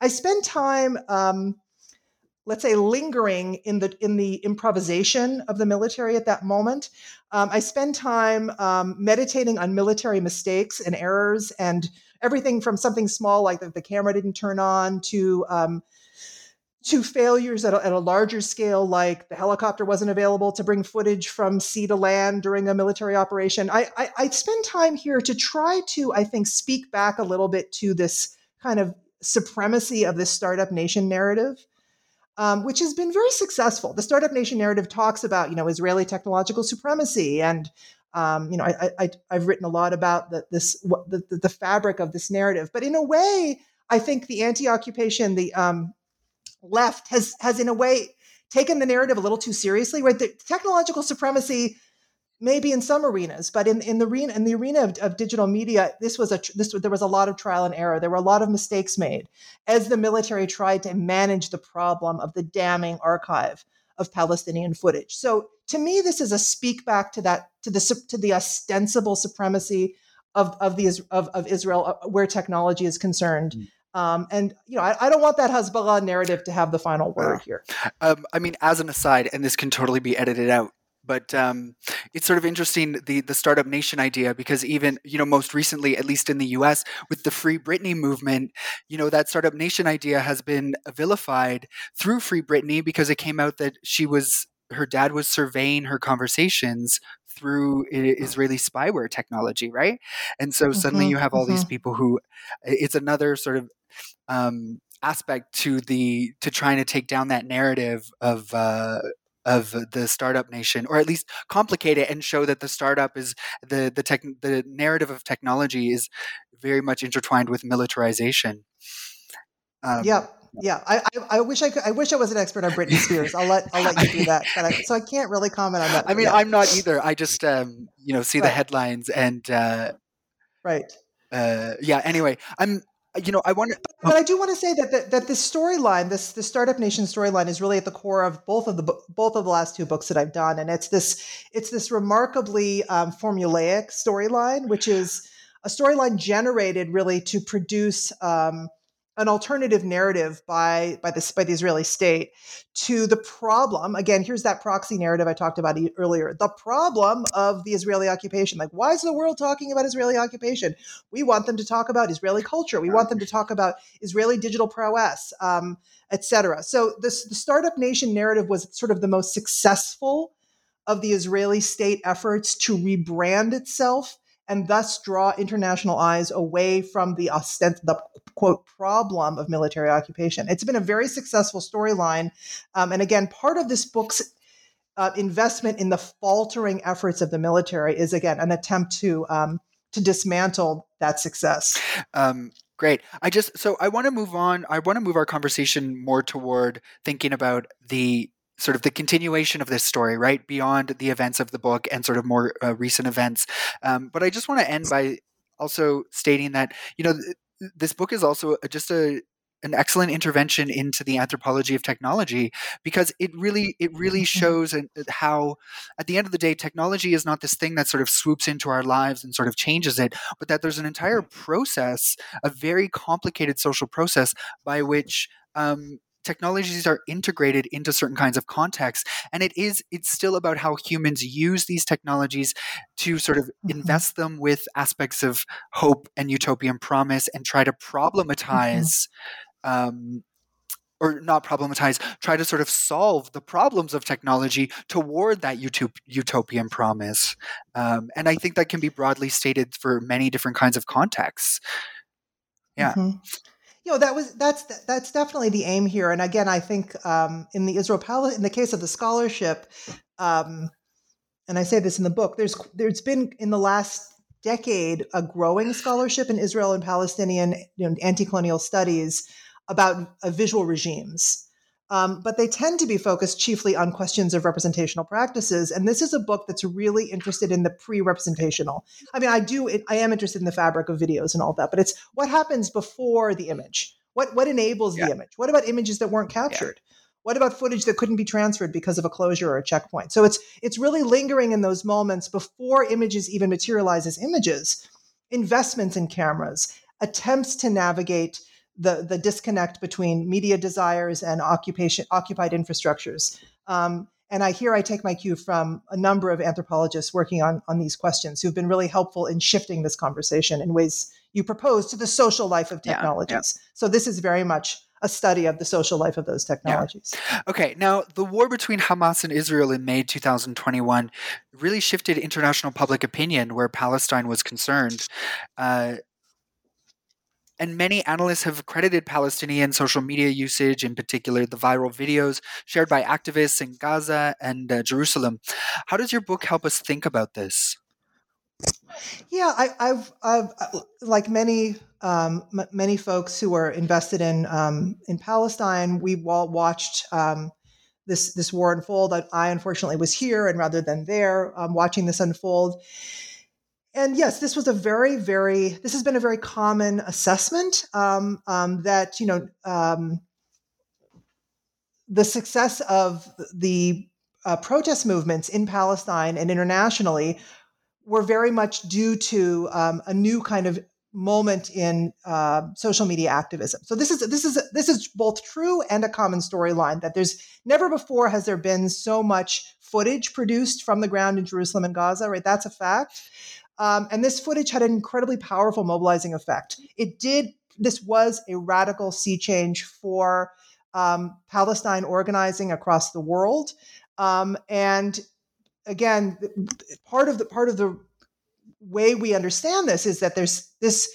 I spent time. Um, let's say lingering in the in the improvisation of the military at that moment. Um, I spend time um, meditating on military mistakes and errors and everything from something small like the, the camera didn't turn on to um, to failures at a, at a, larger scale, like the helicopter wasn't available to bring footage from sea to land during a military operation. I, I, I spend time here to try to, I think, speak back a little bit to this kind of supremacy of this startup nation narrative um, which has been very successful. The Startup Nation narrative talks about, you know, Israeli technological supremacy, and um, you know, I, I've written a lot about the, this, the, the fabric of this narrative. But in a way, I think the anti-occupation, the um, left has has in a way taken the narrative a little too seriously. Right, the technological supremacy maybe in some arenas, but in, in the arena in the arena of, of, digital media, this was a this there was a lot of trial and error. There were a lot of mistakes made as the military tried to manage the problem of the damning archive of Palestinian footage. So to me, this is a speak back to that to the to the ostensible supremacy of of the of, of Israel uh, where technology is concerned. Mm. Um, and you know, I, I, don't want that Hasbara narrative to have the final word here. Um, I mean, as an aside, and this can totally be edited out but um, it's sort of interesting the the startup nation idea because even you know most recently, at least in the U.S., with the Free Britney movement, you know that startup nation idea has been vilified through Free Britney because it came out that she was her dad was surveying her conversations through Israeli spyware technology, right? And so suddenly mm-hmm, you have all mm-hmm. these people who it's another sort of um, aspect to the to trying to take down that narrative of uh, of the startup nation, or at least complicate it and show that the startup is the the tech, the narrative of technology is very much intertwined with militarization. Um, yeah, yeah. I, I, I, wish I could. I wish I was an expert on Britney Spears. I'll let I'll let you do that. I, so I can't really comment on that. I mean, I'm not either. I just um, you know see right. the headlines and uh, right. Uh, yeah. Anyway, I'm you know, I wonder. But I do want to say that that, that this storyline, this the Startup Nation storyline, is really at the core of both of the both of the last two books that I've done, and it's this it's this remarkably um, formulaic storyline, which is a storyline generated really to produce um, an alternative narrative by by the by the Israeli state to the problem. Again, here's that proxy narrative I talked about earlier. The problem of the Israeli occupation. Like, why is the world talking about Israeli occupation? We want them to talk about Israeli culture. We want them to talk about Israeli digital prowess, um, etc. So this the startup nation narrative was sort of the most successful of the Israeli state efforts to rebrand itself and thus draw international eyes away from the ostent the quote problem of military occupation. It's been a very successful storyline, um, and again, part of this book's uh, investment in the faltering efforts of the military is again an attempt to um, to dismantle that success. Um, great. I just so I want to move on. I want to move our conversation more toward thinking about the sort of the continuation of this story, right, beyond the events of the book and sort of more uh, recent events. Um, but I just want to end by also stating that you know th- this book is also just a an excellent intervention into the anthropology of technology because it really it really mm-hmm. shows how at the end of the day technology is not this thing that sort of swoops into our lives and sort of changes it but that there's an entire process a very complicated social process by which um, technologies are integrated into certain kinds of contexts and it is it's still about how humans use these technologies to sort of mm-hmm. invest them with aspects of hope and utopian promise and try to mm-hmm. problematize mm-hmm. um, or not problematize, try to sort of solve the problems of technology toward that utop- utopian promise. Um, and I think that can be broadly stated for many different kinds of contexts. Yeah. Mm-hmm you know that was that's that's definitely the aim here. And again i think um, in the israel Palestine in the case of the scholarship um, and i say this in the book there's there's been in the last decade a growing scholarship in israel and palestinian you know, anti-colonial studies about uh, visual regimes um, but they tend to be focused chiefly on questions of representational practices. And this is a book that's really interested in the pre-representational. I mean, I do, I am interested in the fabric of videos and all that, but it's what happens before the image. What what enables yeah. the image? What about images that weren't captured? Yeah. What about footage that couldn't be transferred because of a closure or a checkpoint? So it's it's really lingering in those moments before images even materialize as images. Investments in cameras, attempts to navigate the, the disconnect between media desires and occupation occupied infrastructures. Um, and I here I take my cue from a number of anthropologists working on, on these questions who've been really helpful in shifting this conversation in ways you propose to the social life of technologies. Yeah, yeah. So this is very much a study of the social life of those technologies. Yeah. Okay, now the war between Hamas and Israel in May 2021 really shifted international public opinion where Palestine was concerned. Uh, and many analysts have credited Palestinian social media usage, in particular the viral videos shared by activists in Gaza and uh, Jerusalem. How does your book help us think about this? Yeah, I, have I've, like many, um, m- many folks who are invested in um, in Palestine, we all watched um, this this war unfold. I, I, unfortunately was here, and rather than there, um, watching this unfold and yes, this was a very, very, this has been a very common assessment um, um, that, you know, um, the success of the uh, protest movements in Palestine and internationally were very much due to um, a new kind of moment in uh, social media activism. So this is this is this is both true and a common storyline that there's never before has there been so much footage produced from the ground in Jerusalem and Gaza. Right, that's a fact. Um, and this footage had an incredibly powerful mobilizing effect. It did, this was a radical sea change for um, Palestine organizing across the world. Um, and again, part of the part of the way we understand this is that there's this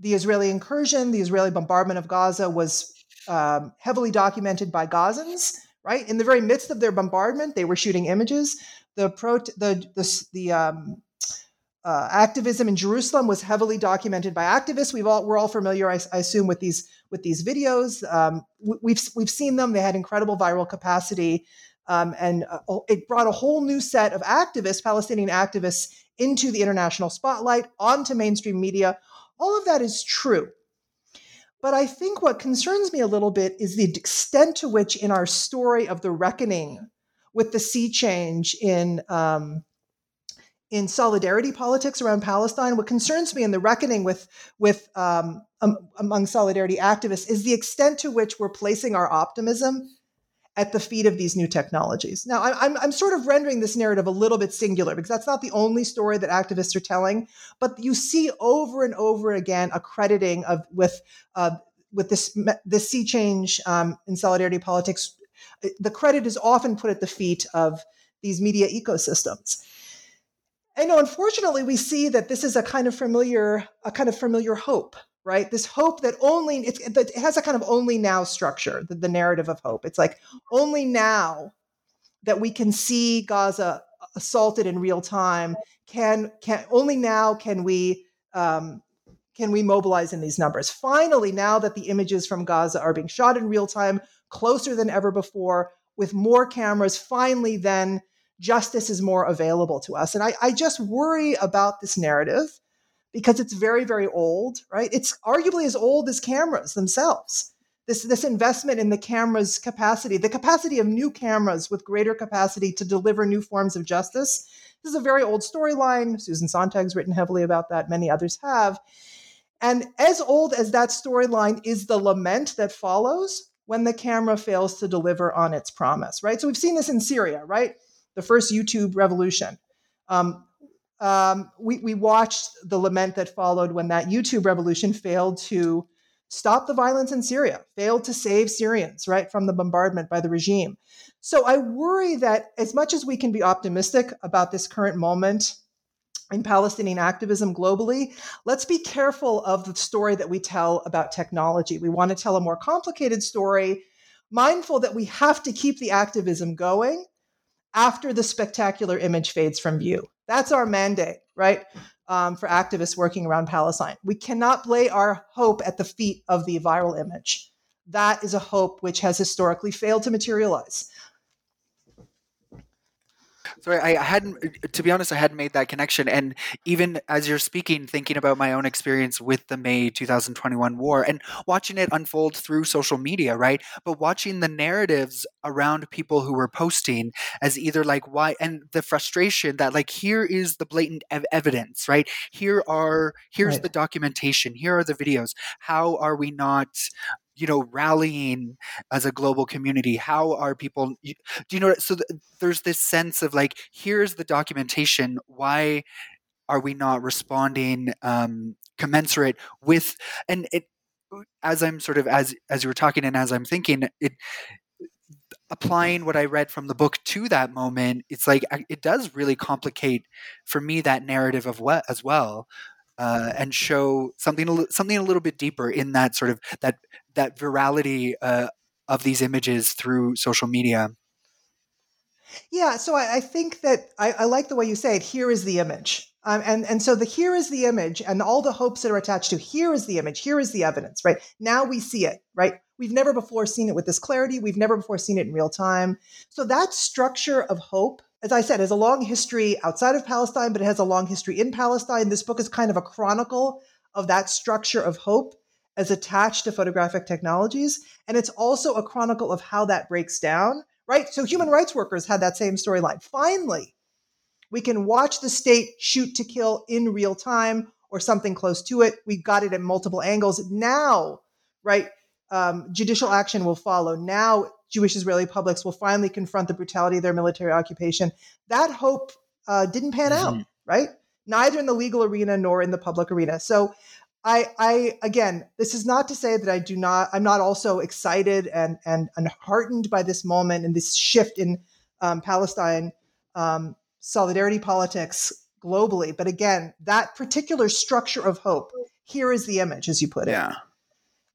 the Israeli incursion, the Israeli bombardment of Gaza was um, heavily documented by Gazans. Right in the very midst of their bombardment, they were shooting images. The pro the the, the um, uh, activism in Jerusalem was heavily documented by activists. We've all we're all familiar, I, I assume, with these with these videos. Um, we've we've seen them. They had incredible viral capacity, um, and uh, it brought a whole new set of activists, Palestinian activists, into the international spotlight, onto mainstream media. All of that is true. But I think what concerns me a little bit is the extent to which, in our story of the reckoning with the sea change in um, in solidarity politics around Palestine. What concerns me in the reckoning with with um, um, among solidarity activists is the extent to which we're placing our optimism at the feet of these new technologies. Now, I, I'm, I'm sort of rendering this narrative a little bit singular because that's not the only story that activists are telling, but you see over and over again a crediting of with uh, with this this sea change um, in solidarity politics. The credit is often put at the feet of these media ecosystems. I know, unfortunately, we see that this is a kind of familiar, a kind of familiar hope, right? This hope that only it has a kind of only now structure, the, the narrative of hope. It's like only now that we can see Gaza assaulted in real time. Can can only now can we um, can we mobilize in these numbers? Finally, now that the images from Gaza are being shot in real time, closer than ever before, with more cameras, finally, then justice is more available to us. And I, I just worry about this narrative because it's very, very old, right? It's arguably as old as cameras themselves. This, this investment in the camera's capacity, the capacity of new cameras with greater capacity to deliver new forms of justice. This is a very old storyline. Susan Sontag's written heavily about that. Many others have. And as old as that storyline is the lament that follows when the camera fails to deliver on its promise, right? So we've seen this in Syria, right? The first YouTube revolution. Um, um, we, we watched the lament that followed when that YouTube revolution failed to stop the violence in Syria, failed to save Syrians, right, from the bombardment by the regime. So I worry that as much as we can be optimistic about this current moment in Palestinian activism globally, let's be careful of the story that we tell about technology. We want to tell a more complicated story, mindful that we have to keep the activism going after the spectacular image fades from view. That's our mandate, right? Um, for activists working around Palestine. We cannot lay our hope at the feet of the viral image. That is a hope which has historically failed to materialize. Sorry, I hadn't. To be honest, I hadn't made that connection. And even as you're speaking, thinking about my own experience with the May 2021 war and watching it unfold through social media, right? But watching the narratives around people who were posting as either like why and the frustration that like here is the blatant ev- evidence, right? Here are here's Right. the documentation. Here are the videos. How are we not? You know rallying as a global community how are people do you know so th- there's this sense of like here's the documentation why are we not responding um, commensurate with and it as i'm sort of as as you were talking and as i'm thinking it applying what i read from the book to that moment it's like it does really complicate for me that narrative of what as well uh, and show something something a little bit deeper in that sort of that that virality uh, of these images through social media Yeah, so I, I think that I, I like the way you say it. Here is the image, um, and and so the here is the image, and all the hopes that are attached to here is the image, here is the evidence. Right now we see it. Right, we've never before seen it with this clarity. We've never before seen it in real time. So that structure of hope, as I said, has a long history outside of Palestine, but it has a long history in Palestine. This book is kind of a chronicle of that structure of hope as attached to photographic technologies, and it's also a chronicle of how that breaks down right? So human rights workers had that same storyline. Finally, we can watch the state shoot to kill in real time or something close to it. We got it at multiple angles. Now, right, um, judicial action will follow. Now, Jewish Israeli publics will finally confront the brutality of their military occupation. That hope uh, didn't pan out, right? Neither in the legal arena nor in the public arena. So, I, I again, this is not to say that I do not. I'm not also excited and and, and heartened by this moment and this shift in um, Palestine um, solidarity politics globally. But again, that particular structure of hope. Here is the image, as you put it.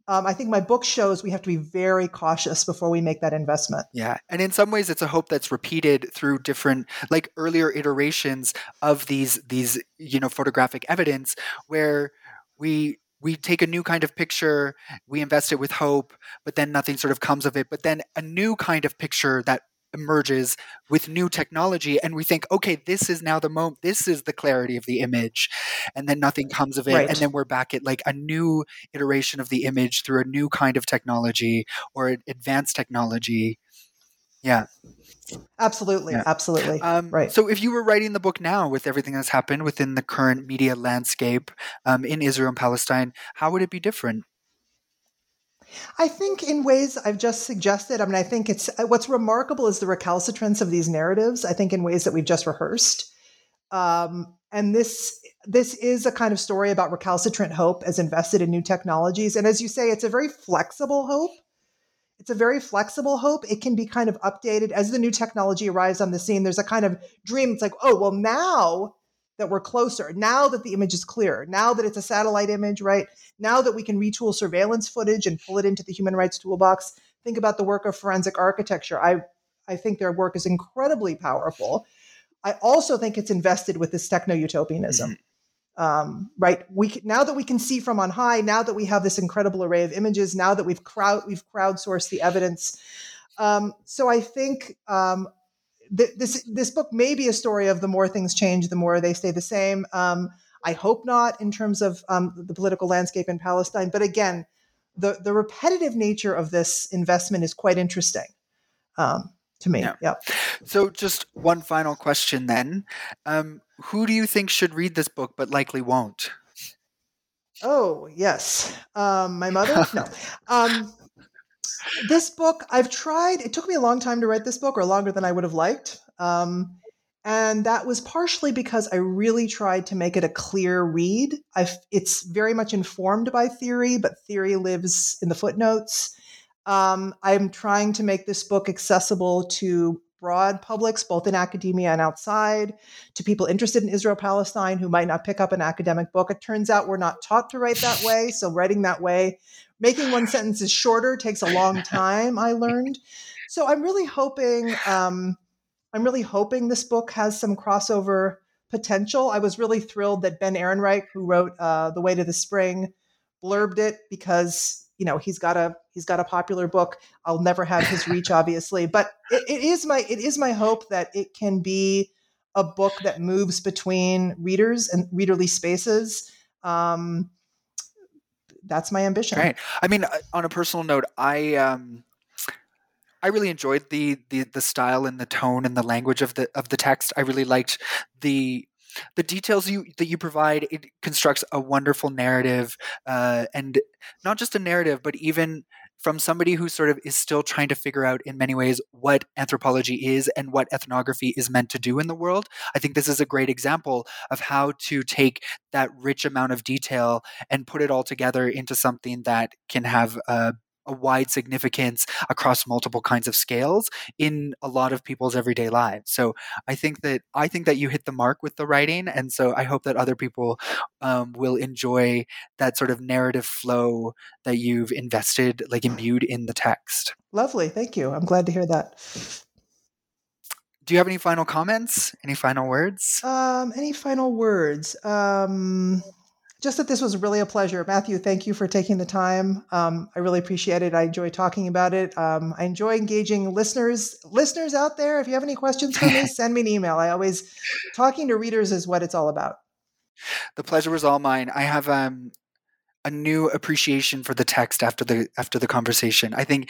Um, I think my book shows we have to be very cautious before we make that investment. Yeah. And in some ways it's a hope that's repeated through different like earlier iterations of these these you know photographic evidence where we we take a new kind of picture, we invest it with hope, but then nothing sort of comes of it. But then a new kind of picture that emerges with new technology and we think okay this is now the moment this is the clarity of the image and then nothing comes of it Right. and then we're back at like a new iteration of the image through a new kind of technology or advanced technology yeah Absolutely, Yeah. absolutely. um, right. So, if you were writing the book now with everything that's happened within the current media landscape um, in Israel and Palestine, how would it be different? I think in ways I've just suggested. I mean, I think it's what's remarkable is the recalcitrance of these narratives. I think in ways that we've just rehearsed, um, and this this is a kind of story about recalcitrant hope as invested in new technologies. And as you say, it's a very flexible hope. It's a very flexible hope. It can be kind of updated as the new technology arrives on the scene. There's a kind of dream. It's like, oh, well, now that we're closer, now that the image is clear, now that it's a satellite image, right? Now that we can retool surveillance footage and pull it into the human rights toolbox. Think about the work of forensic architecture. I, I think their work is incredibly powerful. I also think it's invested with this techno utopianism. Um, right? We can, now that we can see from on high, now that we have this incredible array of images, now that we've crowd we've crowdsourced the evidence. Um, so I think um, th- this this book may be a story of the more things change, the more they stay the same. Um, I hope not in terms of um, the political landscape in Palestine, but again, the the repetitive nature of this investment is quite interesting um, to me. Yeah. So, just one final question then. Um, who do you think should read this book but likely won't? Oh, yes. Um, my mother? No. This book, I've tried, it took me a long time to write this book, or longer than I would have liked. Um, and that was partially because I really tried to make it a clear read. I've, it's very much informed by theory, but theory lives in the footnotes. Um, I'm trying to make this book accessible to broad publics, both in academia and outside, to people interested in Israel Palestine who might not pick up an academic book. It turns out we're not taught to write that way. So, writing that way, making one sentence is shorter takes a long time, I learned. So, I'm really hoping. Um, I'm really hoping this book has some crossover potential. I was really thrilled that Ben Ehrenreich, who wrote uh, The Way to the Spring, blurbed it because you know he's got a he's got a popular book. I'll never have his reach, obviously, but it, it is my it is my hope that it can be a book that moves between readers and readerly spaces. Um, that's my ambition. Right. I mean, uh, on a personal note, I um, I really enjoyed the the the style and the tone and the language of the of the text. I really liked the the details you that you provide. It constructs a wonderful narrative, uh, and not just a narrative, but even from somebody who sort of is still trying to figure out in many ways what anthropology is and what ethnography is meant to do in the world. I think this is a great example of how to take that rich amount of detail and put it all together into something that can have a a wide significance across multiple kinds of scales in a lot of people's everyday lives. So I think that I think that you hit the mark with the writing, and so I hope that other people um, will enjoy that sort of narrative flow that you've invested, like imbued in the text. Lovely, thank you. I'm glad to hear that. Do you have any final comments? Any final words? Um, any final words? Um, just that this was really a pleasure. Matthew, thank you for taking the time. Um, I really appreciate it. I enjoy talking about it. Um, I enjoy engaging listeners. Listeners out there, if you have any questions for me, send me an email. I always talking to readers is what it's all about. The pleasure was all mine. I have um, a new appreciation for the text after the after the conversation. I think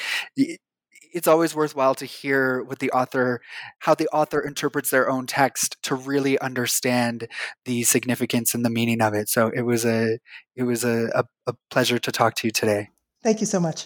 it's always worthwhile to hear what the author how the author interprets their own text to really understand the significance and the meaning of it. So it was a it was a, a, a pleasure to talk to you today. Thank you so much